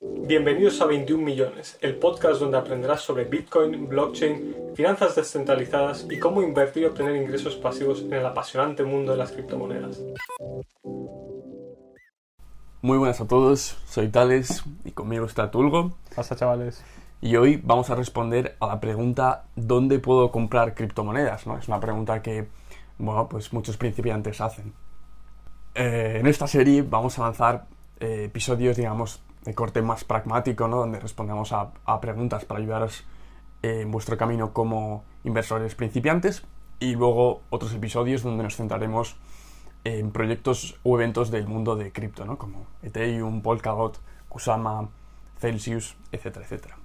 Bienvenidos a 21 millones, el podcast donde aprenderás sobre Bitcoin, blockchain, finanzas descentralizadas y cómo invertir y obtener ingresos pasivos en el apasionante mundo de las criptomonedas. Muy buenas a todos, soy Tales y conmigo está Tulgo. Pasa chavales. Y hoy vamos a responder a la pregunta ¿dónde puedo comprar criptomonedas? ¿no? Es una pregunta que bueno, pues muchos principiantes hacen. Eh, en esta serie vamos a lanzar eh, episodios, digamos, de corte más pragmático, ¿no? Donde respondemos a, preguntas para ayudaros eh, en vuestro camino como inversores principiantes. Y luego otros episodios donde nos centraremos en proyectos o eventos del mundo de cripto, ¿no? Como Ethereum, Polkadot, Kusama, Celsius, etcétera, etcétera.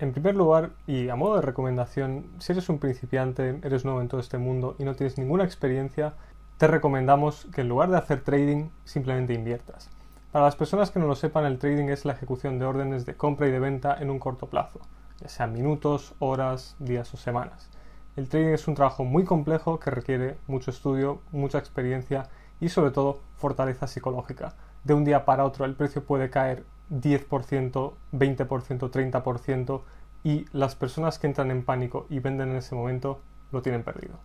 En primer lugar, y a modo de recomendación, si eres un principiante, eres nuevo en todo este mundo y no tienes ninguna experiencia, te recomendamos que en lugar de hacer trading, simplemente inviertas. Para las personas que no lo sepan, el trading es la ejecución de órdenes de compra y de venta en un corto plazo, ya sean minutos, horas, días o semanas. El trading es un trabajo muy complejo que requiere mucho estudio, mucha experiencia y sobre todo fortaleza psicológica. De un día para otro el precio puede caer 10%, 20%, 30% y las personas que entran en pánico y venden en ese momento lo tienen perdido.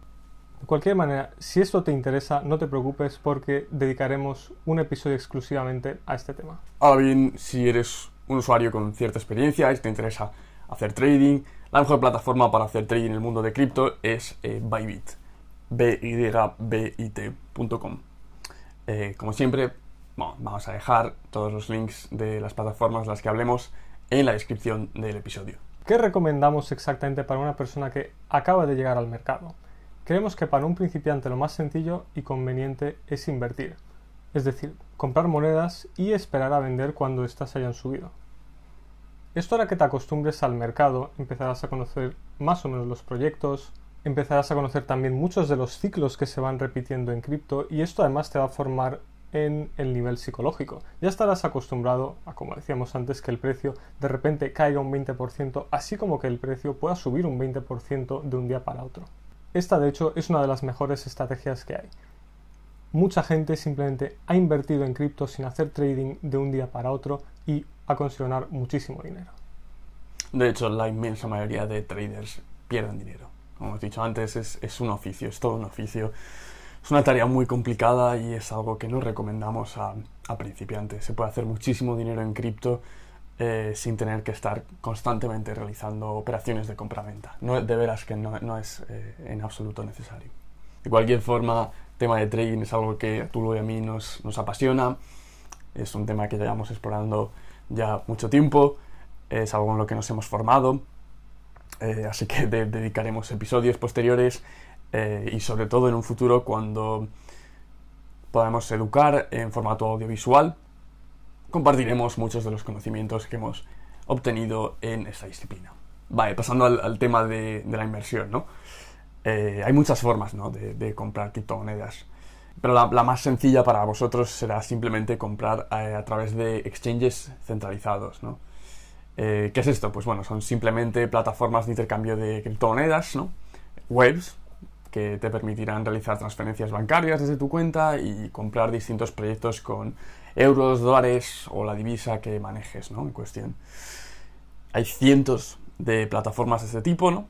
De cualquier manera, si esto te interesa, no te preocupes porque dedicaremos un episodio exclusivamente a este tema. Ahora bien, si eres un usuario con cierta experiencia y te interesa hacer trading, la mejor plataforma para hacer trading en el mundo de cripto es eh, Bybit, bybit.com. Eh, como siempre, vamos a dejar todos los links de las plataformas de las que hablemos en la descripción del episodio. ¿Qué recomendamos exactamente para una persona que acaba de llegar al mercado? Creemos que para un principiante lo más sencillo y conveniente es invertir, es decir, comprar monedas y esperar a vender cuando éstas hayan subido. Esto hará que te acostumbres al mercado, empezarás a conocer más o menos los proyectos, empezarás a conocer también muchos de los ciclos que se van repitiendo en cripto y esto además te va a formar en el nivel psicológico. Ya estarás acostumbrado a, como decíamos antes, que el precio de repente caiga un 20%, así como que el precio pueda subir un 20% de un día para otro. Esta, de hecho, es una de las mejores estrategias que hay. Mucha gente simplemente ha invertido en cripto sin hacer trading de un día para otro y ha conseguido ganar muchísimo dinero. De hecho, la inmensa mayoría de traders pierden dinero. Como hemos dicho antes, es, es un oficio, es todo un oficio es una tarea muy complicada y es algo que no recomendamos a, principiantes. Se puede hacer muchísimo dinero en cripto eh, sin tener que estar constantemente realizando operaciones de compra-venta. No, de veras que no, es eh, en absoluto necesario. De cualquier forma, tema de trading es algo que a Tulo y a mí nos, apasiona. Es un tema que llevamos explorando ya mucho tiempo. Es algo en lo que nos hemos formado. Eh, así que dedicaremos episodios posteriores y sobre todo en un futuro cuando podamos educar en formato audiovisual, compartiremos muchos de los conocimientos que hemos obtenido en esta disciplina. Vale, pasando al, tema de, la inversión, ¿no? Eh, hay muchas formas ¿no? de, comprar criptomonedas, pero la, más sencilla para vosotros será simplemente comprar eh, a, través de exchanges centralizados, ¿no? ¿Qué es esto? Pues bueno, son simplemente plataformas de intercambio de criptomonedas, ¿no? Webs, que te permitirán realizar transferencias bancarias desde tu cuenta y comprar distintos proyectos con euros, dólares o la divisa que manejes ¿no? en cuestión. Hay cientos de plataformas de este tipo, ¿no?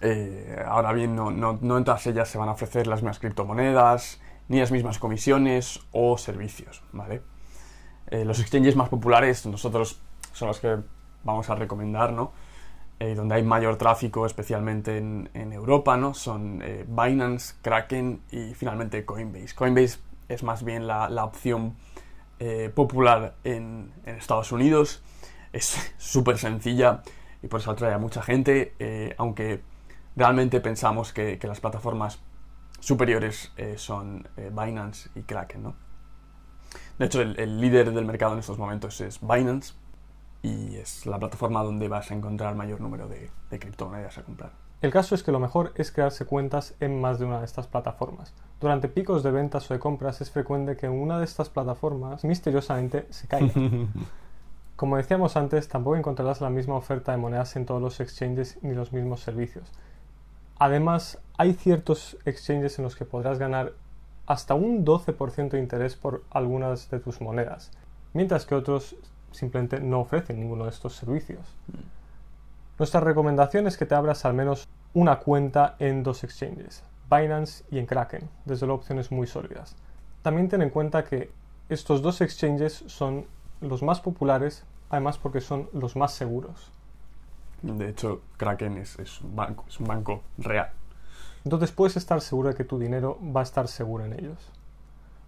Eh, ahora bien, no, no, en todas ellas se van a ofrecer las mismas criptomonedas, ni las mismas comisiones o servicios, ¿vale? Eh, los exchanges más populares, nosotros son los que vamos a recomendar, ¿no? Eh, donde hay mayor tráfico, especialmente en, Europa, ¿no? Son eh, Binance, Kraken y finalmente Coinbase. Coinbase es más bien la, opción eh, popular en, Estados Unidos. Es súper sencilla y por eso atrae a mucha gente, aunque realmente pensamos que, las plataformas superiores son Binance y Kraken, ¿no? De hecho, el líder del mercado en estos momentos es Binance, y es la plataforma donde vas a encontrar mayor número de, criptomonedas a comprar. El caso es que lo mejor es crearse cuentas en más de una de estas plataformas. Durante picos de ventas o de compras es frecuente que una de estas plataformas misteriosamente se caiga. Como decíamos antes, tampoco encontrarás la misma oferta de monedas en todos los exchanges ni los mismos servicios. Además, hay ciertos exchanges en los que podrás ganar hasta un 12% de interés por algunas de tus monedas, mientras que otros simplemente no ofrecen ninguno de estos servicios. Nuestra recomendación es que te abras al menos una cuenta en dos exchanges, Binance y en Kraken, desde luego opciones muy sólidas. También ten en cuenta que estos dos exchanges son los más populares, además porque son los más seguros. De hecho, Kraken es, un banco, es un banco real. Entonces puedes estar seguro de que tu dinero va a estar seguro en ellos.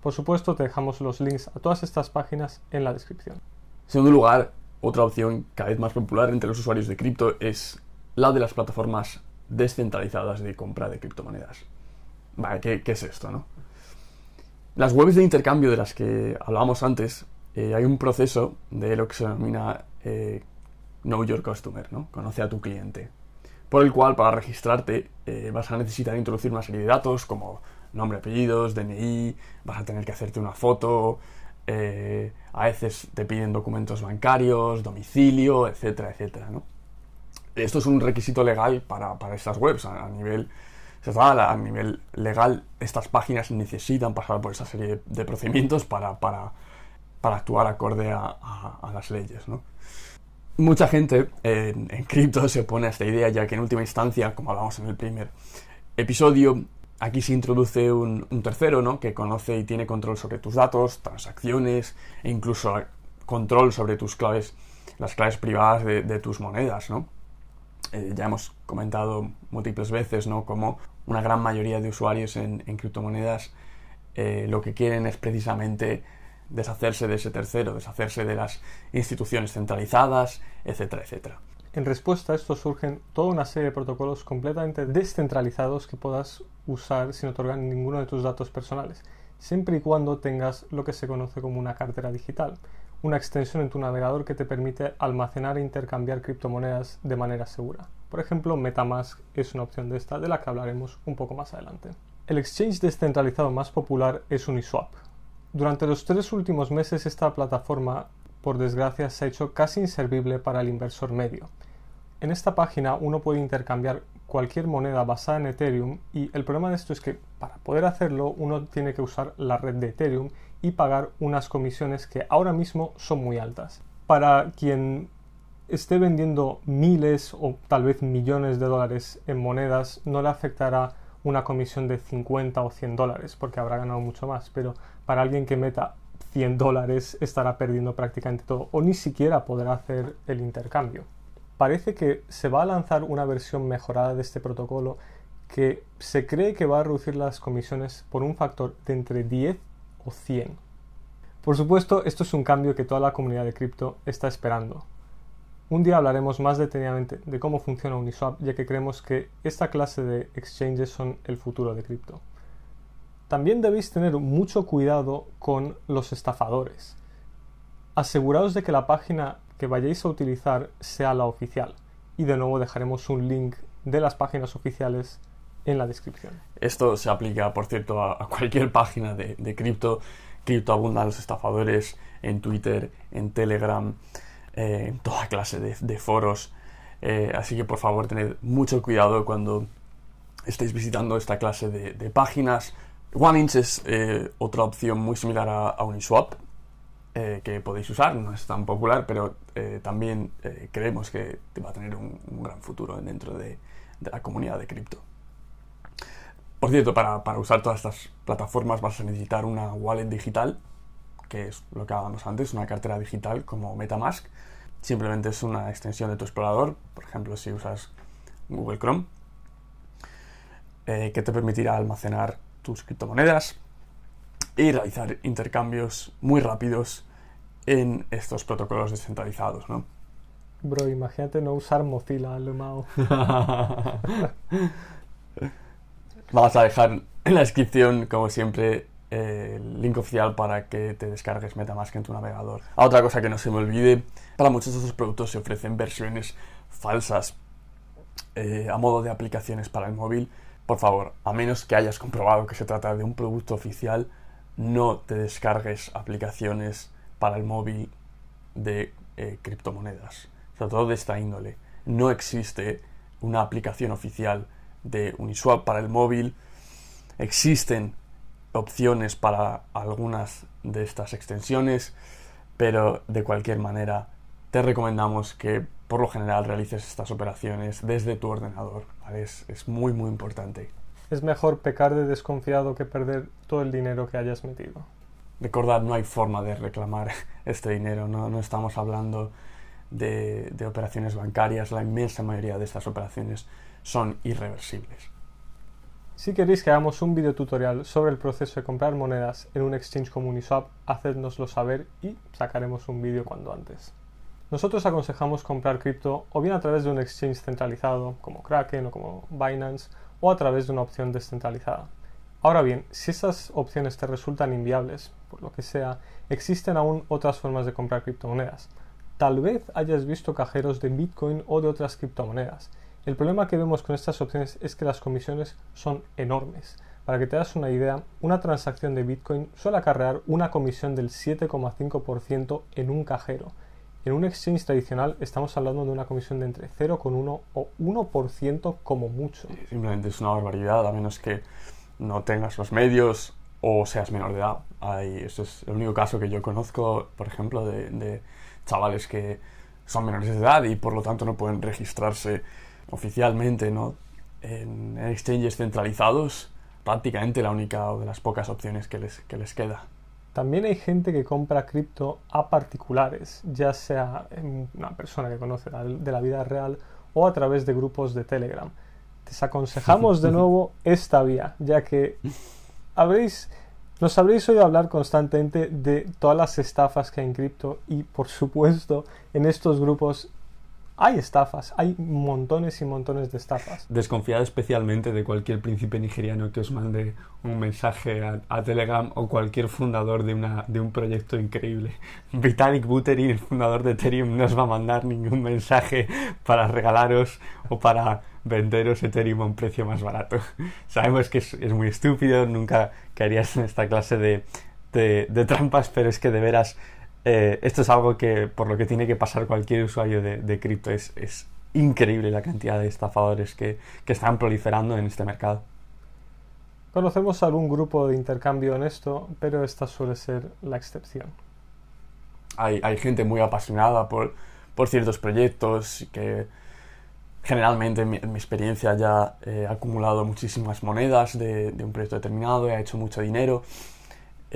Por supuesto, te dejamos los links a todas estas páginas en la descripción. Segundo lugar, otra opción cada vez más popular entre los usuarios de cripto es la de las plataformas descentralizadas de compra de criptomonedas. Vale, ¿qué, es esto, no? Las webs de intercambio de las que hablábamos antes, eh, hay un proceso de lo que se denomina eh, Know Your Customer, ¿no? Conoce a tu cliente. Por el cual, para registrarte, eh, vas a necesitar introducir una serie de datos como nombre, apellidos, DNI, vas a tener que hacerte una foto, a veces te piden documentos bancarios, domicilio, etcétera, etcétera. Esto es un requisito legal para, estas webs a, nivel a nivel legal, estas páginas necesitan pasar por esa serie de procedimientos para, para, actuar acorde a, las leyes. Mucha gente en, cripto se pone a esta idea, ya que en última instancia, como hablamos en el primer episodio, aquí se introduce un, tercero ¿no? que conoce y tiene control sobre tus datos, transacciones e incluso control sobre tus claves, las claves privadas de, tus monedas. ¿no? Eh, ya hemos comentado múltiples veces, ¿no? Como una gran mayoría de usuarios en, criptomonedas eh, lo que quieren es precisamente deshacerse de ese tercero, deshacerse de las instituciones centralizadas, etcétera, etcétera. En respuesta a esto surgen toda una serie de protocolos completamente descentralizados que puedas usar sin otorgar ninguno de tus datos personales, siempre y cuando tengas lo que se conoce como una cartera digital una extensión en tu navegador que te permite almacenar e intercambiar criptomonedas de manera segura. Por ejemplo, Metamask es una opción de esta de la que hablaremos un poco más adelante. El exchange descentralizado más popular es Uniswap. Durante los tres últimos meses esta plataforma, por desgracia, se ha hecho casi inservible para el inversor medio. En esta página uno puede intercambiar cualquier moneda basada en Ethereum y el problema de esto es que para poder hacerlo uno tiene que usar la red de Ethereum y pagar unas comisiones que ahora mismo son muy altas. Para quien esté vendiendo miles o tal vez millones de dólares en monedas, no le afectará una comisión de 50 o 100 dólares porque habrá ganado mucho más, pero para alguien que meta 100 dólares estará perdiendo prácticamente todo o ni siquiera podrá hacer el intercambio. Parece que se va a lanzar una versión mejorada de este protocolo que se cree que va a reducir las comisiones por un factor de entre 10 o 100. Por supuesto, esto es un cambio que toda la comunidad de cripto está esperando. Un día hablaremos más detenidamente de cómo funciona Uniswap, ya que creemos que esta clase de exchanges son el futuro de cripto. También debéis tener mucho cuidado con los estafadores. Aseguraos de que la página que vayáis a utilizar sea la oficial. Y de nuevo dejaremos un link de las páginas oficiales en la descripción. Esto se aplica, por cierto, a, cualquier página de, cripto. Cripto abundan los estafadores en Twitter, en Telegram, eh, en toda clase de, foros. Eh, así que por favor tened mucho cuidado cuando estéis visitando esta clase de, páginas. OneInch es eh, otra opción muy similar a, Uniswap que podéis usar, no es tan popular, pero también creemos que va a tener un, gran futuro dentro de la comunidad de cripto. Por cierto, para, usar todas estas plataformas vas a necesitar una wallet digital, que es lo que hablábamos antes, una cartera digital como Metamask. Simplemente es una extensión de tu explorador, por ejemplo, si usas Google Chrome, eh, que te permitirá almacenar tus criptomonedas y realizar intercambios muy rápidos en estos protocolos descentralizados, ¿no? Bro, imagínate no usar Mozilla, Lumao. Vamos a dejar en la descripción, como siempre, el link oficial para que te descargues Metamask en tu navegador. A otra cosa que no se me olvide, para muchos de estos productos se ofrecen versiones falsas eh, a modo de aplicaciones para el móvil. Por favor, a menos que hayas comprobado que se trata de un producto oficial, no te descargues aplicaciones para el móvil de eh, criptomonedas, sobre todo de esta índole. No existe una aplicación oficial de Uniswap para el móvil. Existen opciones para algunas de estas extensiones, pero de cualquier manera te recomendamos que por lo general realices estas operaciones desde tu ordenador. Es, es muy muy importante. Es mejor pecar de desconfiado que perder todo el dinero que hayas metido. Recordad, no hay forma de reclamar este dinero, no, no estamos hablando de, de operaciones bancarias, la inmensa mayoría de estas operaciones son irreversibles. Si queréis que hagamos un video tutorial sobre el proceso de comprar monedas en un exchange como Uniswap, hacednoslo saber y sacaremos un vídeo cuando antes. Nosotros aconsejamos comprar cripto o bien a través de un exchange centralizado como Kraken o como Binance o a través de una opción descentralizada. Ahora bien, si esas opciones te resultan inviables, por lo que sea, existen aún otras formas de comprar criptomonedas. Tal vez hayas visto cajeros de Bitcoin o de otras criptomonedas. El problema que vemos con estas opciones es que las comisiones son enormes. Para que te das una idea, una transacción de Bitcoin suele acarrear una comisión del 7,5% en un cajero. En un exchange tradicional estamos hablando de una comisión de entre 0,1 o 1% como mucho. Simplemente es una barbaridad, a menos que no tengas los medios o seas menor de edad. Hay, eso es el único caso que yo conozco, por ejemplo, de, chavales que son menores de edad y por lo tanto no pueden registrarse oficialmente ¿no? en, exchanges centralizados. Prácticamente la única o de las pocas opciones que les, que les queda. También hay gente que compra cripto a particulares, ya sea una persona que conoce de la vida real o a través de grupos de Telegram. Desaconsejamos de nuevo esta vía, ya que habréis, nos habréis oído hablar constantemente de todas las estafas que hay en cripto y por supuesto en estos grupos hay estafas, hay montones y montones de estafas. Desconfiad especialmente de cualquier príncipe nigeriano que os mande un mensaje a, Telegram o cualquier fundador de, una, de un proyecto increíble. Vitalik Buterin, el fundador de Ethereum, no os va a mandar ningún mensaje para regalaros o para venderos Ethereum a un precio más barato. Sabemos que es, muy estúpido, nunca caerías en esta clase de, de trampas, pero es que de veras eh, esto es algo que por lo que tiene que pasar cualquier usuario de, cripto. Es, es, increíble la cantidad de estafadores que, que, están proliferando en este mercado. Conocemos algún grupo de intercambio en esto, pero esta suele ser la excepción. Hay, hay gente muy apasionada por, por ciertos proyectos que generalmente en mi, experiencia ya he acumulado muchísimas monedas de, de un proyecto determinado, he hecho mucho dinero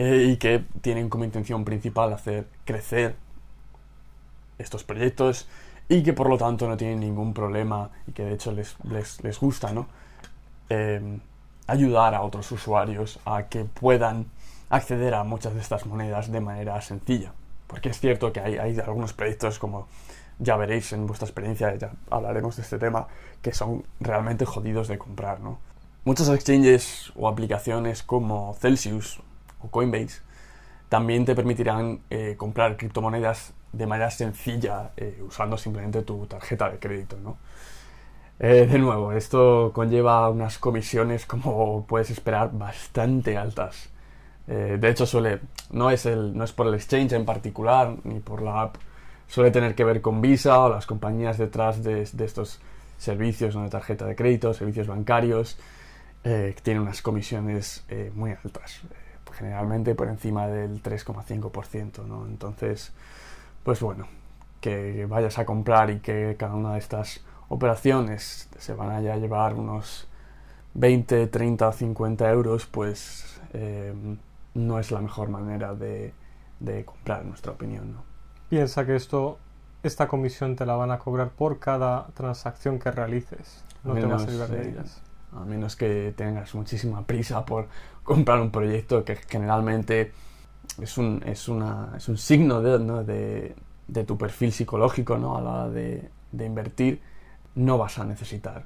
eh, y que tienen como intención principal hacer crecer estos proyectos y que por lo tanto no tienen ningún problema y que de hecho les, les, gusta ¿no? Em, ayudar a otros usuarios a que puedan acceder a muchas de estas monedas de manera sencilla. Porque es cierto que hay, hay algunos proyectos como ya veréis en vuestra experiencia, ya hablaremos de este tema, que son realmente jodidos de comprar, ¿no? Muchos exchanges o aplicaciones como Celsius o Coinbase también te permitirán eh, comprar criptomonedas de manera sencilla eh, usando simplemente tu tarjeta de crédito. ¿no? Eh, de nuevo, esto conlleva unas comisiones, como puedes esperar, bastante altas. de hecho, suele, no, es el, no es por el exchange en particular, ni por la app, suele tener que ver con Visa o las compañías detrás de, de estos servicios de tarjeta de crédito, servicios bancarios, que tienen unas comisiones muy altas generalmente por encima del 3,5%, ¿no? Entonces, pues bueno, que vayas a comprar y que cada una de estas operaciones se van a llevar unos 20, 30 o 50 euros, pues eh, no es la mejor manera de, comprar, en nuestra opinión. ¿no? Piensa que esto, esta comisión te la van a cobrar por cada transacción que realices, no te vas a llevar de ellas a menos que tengas muchísima prisa por comprar un proyecto que generalmente es un, es una, es un signo de, de, tu perfil psicológico ¿no? a la hora de, invertir, no vas a necesitar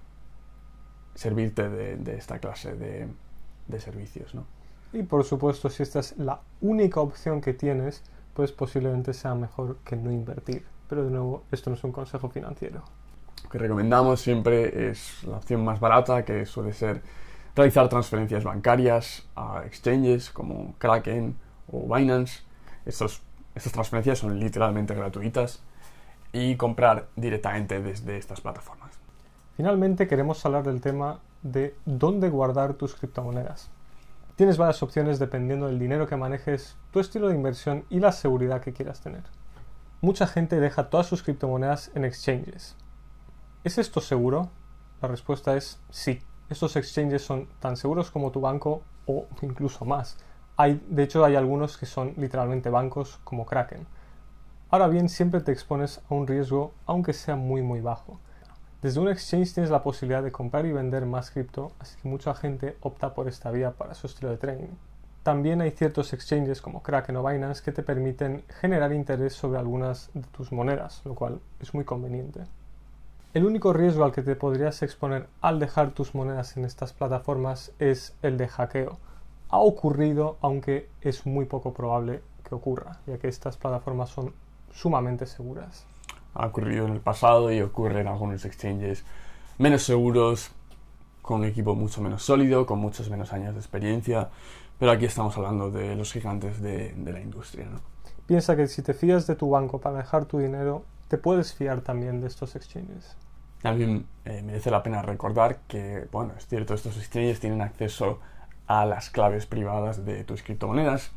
servirte de, esta clase de, servicios. ¿no? Y por supuesto, si esta es la única opción que tienes, pues posiblemente sea mejor que no invertir. Pero de nuevo, esto no es un consejo financiero que recomendamos siempre es la opción más barata, que suele ser realizar transferencias bancarias a exchanges como Kraken o Binance. Estas transferencias son literalmente gratuitas y comprar directamente desde estas plataformas. Finalmente queremos hablar del tema de dónde guardar tus criptomonedas. Tienes varias opciones dependiendo del dinero que manejes, tu estilo de inversión y la seguridad que quieras tener. Mucha gente deja todas sus criptomonedas en exchanges. ¿Es esto seguro? La respuesta es sí. Estos exchanges son tan seguros como tu banco o incluso más. Hay, de hecho, hay algunos que son literalmente bancos como Kraken. Ahora bien, siempre te expones a un riesgo aunque sea muy muy bajo. Desde un exchange tienes la posibilidad de comprar y vender más cripto, así que mucha gente opta por esta vía para su estilo de trading. También hay ciertos exchanges como Kraken o Binance que te permiten generar interés sobre algunas de tus monedas, lo cual es muy conveniente. El único riesgo al que te podrías exponer al dejar tus monedas en estas plataformas es el de hackeo. Ha ocurrido, aunque es muy poco probable que ocurra, ya que estas plataformas son sumamente seguras ha ocurrido en el pasado y ocurre en algunos exchanges menos seguros, con un equipo mucho menos sólido, con muchos menos años de experiencia, pero aquí estamos hablando de los gigantes de, la industria. Piensa que si te fías de tu banco para dejar tu dinero, te puedes fiar también de estos exchanges. También eh, merece la pena recordar que, bueno, es cierto, estos exchanges tienen acceso a las claves privadas de tus criptomonedas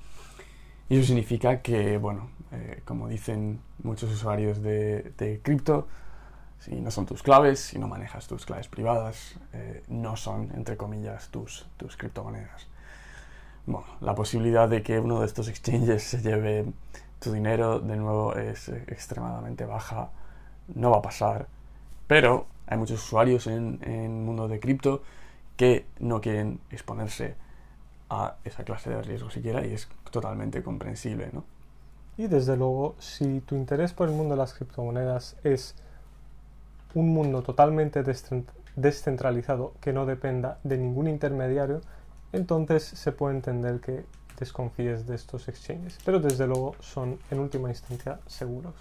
y eso significa que, bueno, eh, como dicen muchos usuarios de, cripto, si no son tus claves, si no manejas tus claves privadas, eh, no son, entre comillas, tus, tus criptomonedas. Bueno, la posibilidad de que uno de estos exchanges se lleve tu dinero, de nuevo, es extremadamente baja. No va a pasar. Pero hay muchos usuarios en el mundo de cripto que no quieren exponerse a esa clase de riesgo siquiera y es totalmente comprensible, ¿no? Y desde luego, si tu interés por el mundo de las criptomonedas es un mundo totalmente descentralizado que no dependa de ningún intermediario, entonces se puede entender que desconfíes de estos exchanges. Pero desde luego son en última instancia seguros.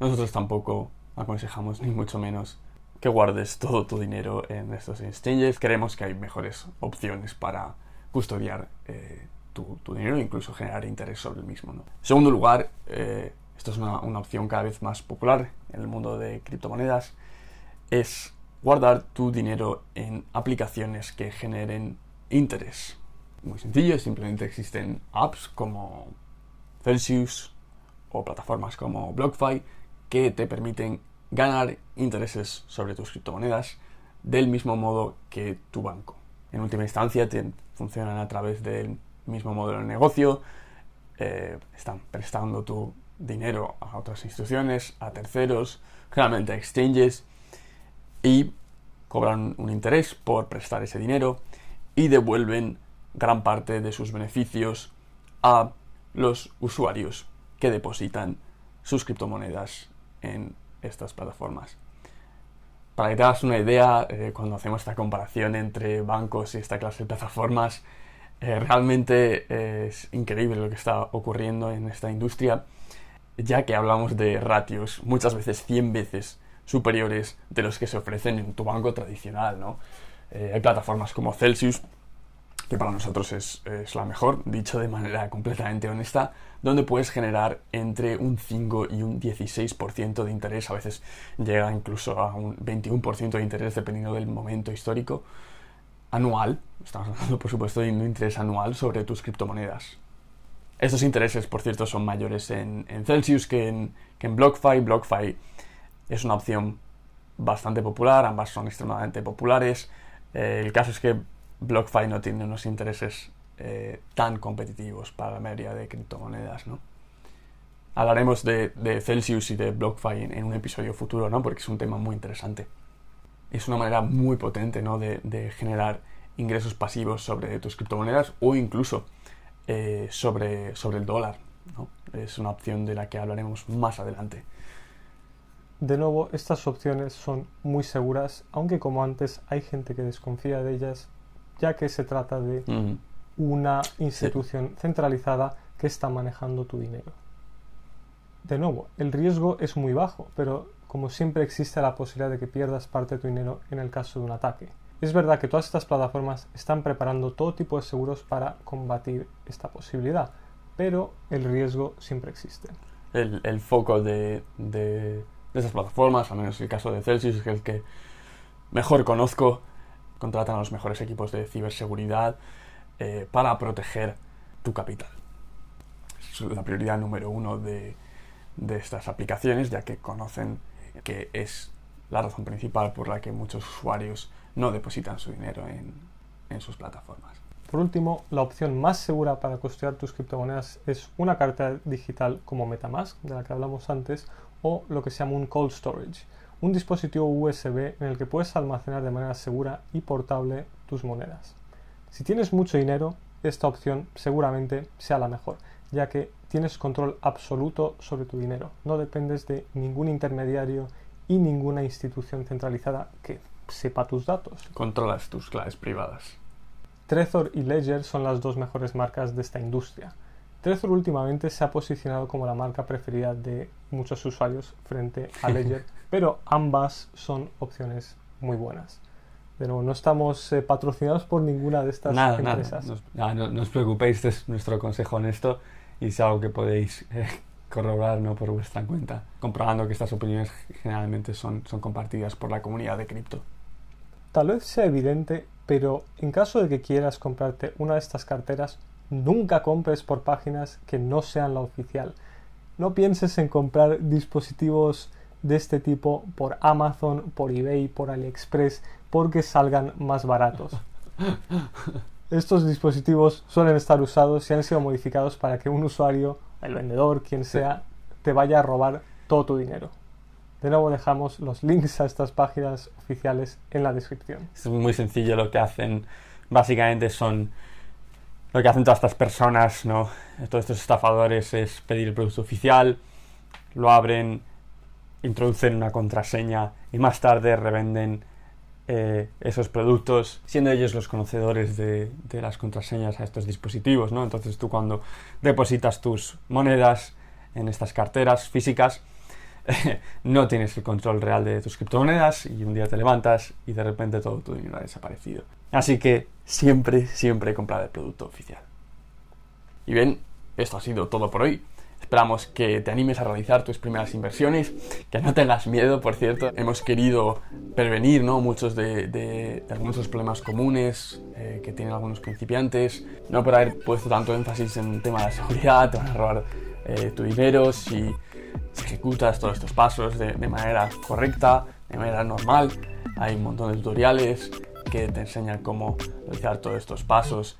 Nosotros tampoco aconsejamos ni mucho menos que guardes todo tu dinero en estos exchanges. Creemos que hay mejores opciones para custodiar eh, tu, dinero e incluso generar interés sobre el mismo. En segundo lugar, eh, esto es una, opción cada vez más popular en el mundo de criptomonedas, es guardar tu dinero en aplicaciones que generen interés. Muy sencillo, simplemente existen apps como Celsius o plataformas como BlockFi que te permiten ganar intereses sobre tus criptomonedas del mismo modo que tu banco. En última instancia, funcionan a través del mismo modelo de negocio, eh, están prestando tu dinero a otras instituciones, a terceros, generalmente a exchanges, y cobran un interés por prestar ese dinero y devuelven gran parte de sus beneficios a los usuarios que depositan sus criptomonedas en estas plataformas. Para que te hagas una idea, eh, cuando hacemos esta comparación entre bancos y esta clase de plataformas, eh, realmente es increíble lo que está ocurriendo en esta industria, ya que hablamos de ratios muchas veces 100 veces superiores de los que se ofrecen en tu banco tradicional, ¿no? Eh, hay plataformas como Celsius, que para nosotros es, es, la mejor, dicho de manera completamente honesta, donde puedes generar entre un 5 y un 16% de interés, a veces llega incluso a un 21% de interés dependiendo del momento histórico anual, estamos hablando por supuesto de un interés anual sobre tus criptomonedas. Estos intereses, por cierto, son mayores en, Celsius que en, que en BlockFi. BlockFi es una opción bastante popular, ambas son extremadamente populares. Eh, el caso es que BlockFi no tiene unos intereses eh, tan competitivos para la mayoría de criptomonedas, ¿no? Hablaremos de, Celsius y de BlockFi en, un episodio futuro, ¿no? Porque es un tema muy interesante es una manera muy potente ¿no? de, generar ingresos pasivos sobre tus criptomonedas o incluso eh, sobre, sobre el dólar. ¿no? Es una opción de la que hablaremos más adelante. De nuevo, estas opciones son muy seguras, aunque como antes hay gente que desconfía de ellas, ya que se trata de una institución centralizada que está manejando tu dinero. De nuevo, el riesgo es muy bajo, pero como siempre existe la posibilidad de que pierdas parte de tu dinero en el caso de un ataque. Es verdad que todas estas plataformas están preparando todo tipo de seguros para combatir esta posibilidad, pero el riesgo siempre existe. El, foco de, de, esas plataformas, al menos el caso de Celsius, es el que mejor conozco, contratan a los mejores equipos de ciberseguridad eh, para proteger tu capital. Es la prioridad número uno de, de estas aplicaciones, ya que conocen que es la razón principal por la que muchos usuarios no depositan su dinero en, en sus plataformas. Por último, la opción más segura para custodiar tus criptomonedas es una cartera digital como Metamask, de la que hablamos antes, o lo que se llama un cold storage, un dispositivo USB en el que puedes almacenar de manera segura y portable tus monedas. Si tienes mucho dinero, esta opción seguramente sea la mejor, ya que tienes control absoluto sobre tu dinero, no dependes de ningún intermediario y ninguna institución centralizada que sepa tus datos. Controlas tus claves privadas. Trezor y Ledger son las dos mejores marcas de esta industria. Trezor últimamente se ha posicionado como la marca preferida de muchos usuarios frente a Ledger, pero ambas son opciones muy buenas. Pero no estamos eh, patrocinados por ninguna de estas Nada, empresas. nada. No, no- no os preocupéis, este es nuestro consejo honesto y es algo que podéis eh, corroborar ¿no? por vuestra cuenta, comprobando que estas opiniones generalmente son, son compartidas por la comunidad de cripto. Tal vez sea evidente, pero en caso de que quieras comprarte una de estas carteras, nunca compres por páginas que no sean la oficial. No pienses en comprar dispositivos de este tipo por Amazon, por eBay, por AliExpress, porque salgan más baratos. Estos dispositivos suelen estar usados y han sido modificados para que un usuario, el vendedor, quien sea, te vaya a robar todo tu dinero. De nuevo dejamos los links a estas páginas oficiales en la descripción. Es muy sencillo lo que hacen. Básicamente son lo que hacen todas estas personas, ¿no? Todos estos estafadores es pedir el producto oficial, lo abren, introducen una contraseña y más tarde revenden eh, esos productos, siendo ellos los conocedores de, las contraseñas a estos dispositivos, ¿no? Entonces tú cuando depositas tus monedas en estas carteras físicas, no tienes el control real de tus criptomonedas y un día te levantas y de repente todo tu dinero ha desaparecido. Así que siempre, siempre comprar el producto oficial. Y bien, esto ha sido todo por hoy. Esperamos que te animes a realizar tus primeras inversiones, que no tengas miedo, por cierto. Hemos querido prevenir ¿no? muchos de, de- de algunos problemas comunes eh, que tienen algunos principiantes. No por haber puesto tanto énfasis en el tema de la seguridad, te van a robar eh, tu dinero si, si ejecutas todos estos pasos de, de manera correcta, de manera normal. Hay un montón de tutoriales que te enseñan cómo realizar todos estos pasos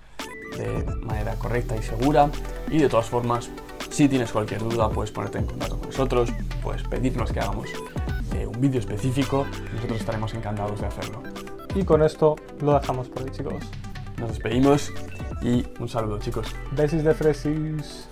de manera correcta y segura. Y de todas formas, si tienes cualquier duda, puedes ponerte en contacto con nosotros, puedes pedirnos que hagamos eh, un vídeo específico. Nosotros estaremos encantados de hacerlo. Y con esto lo dejamos por hoy, chicos. Nos despedimos y un saludo, chicos. Besis de fresis.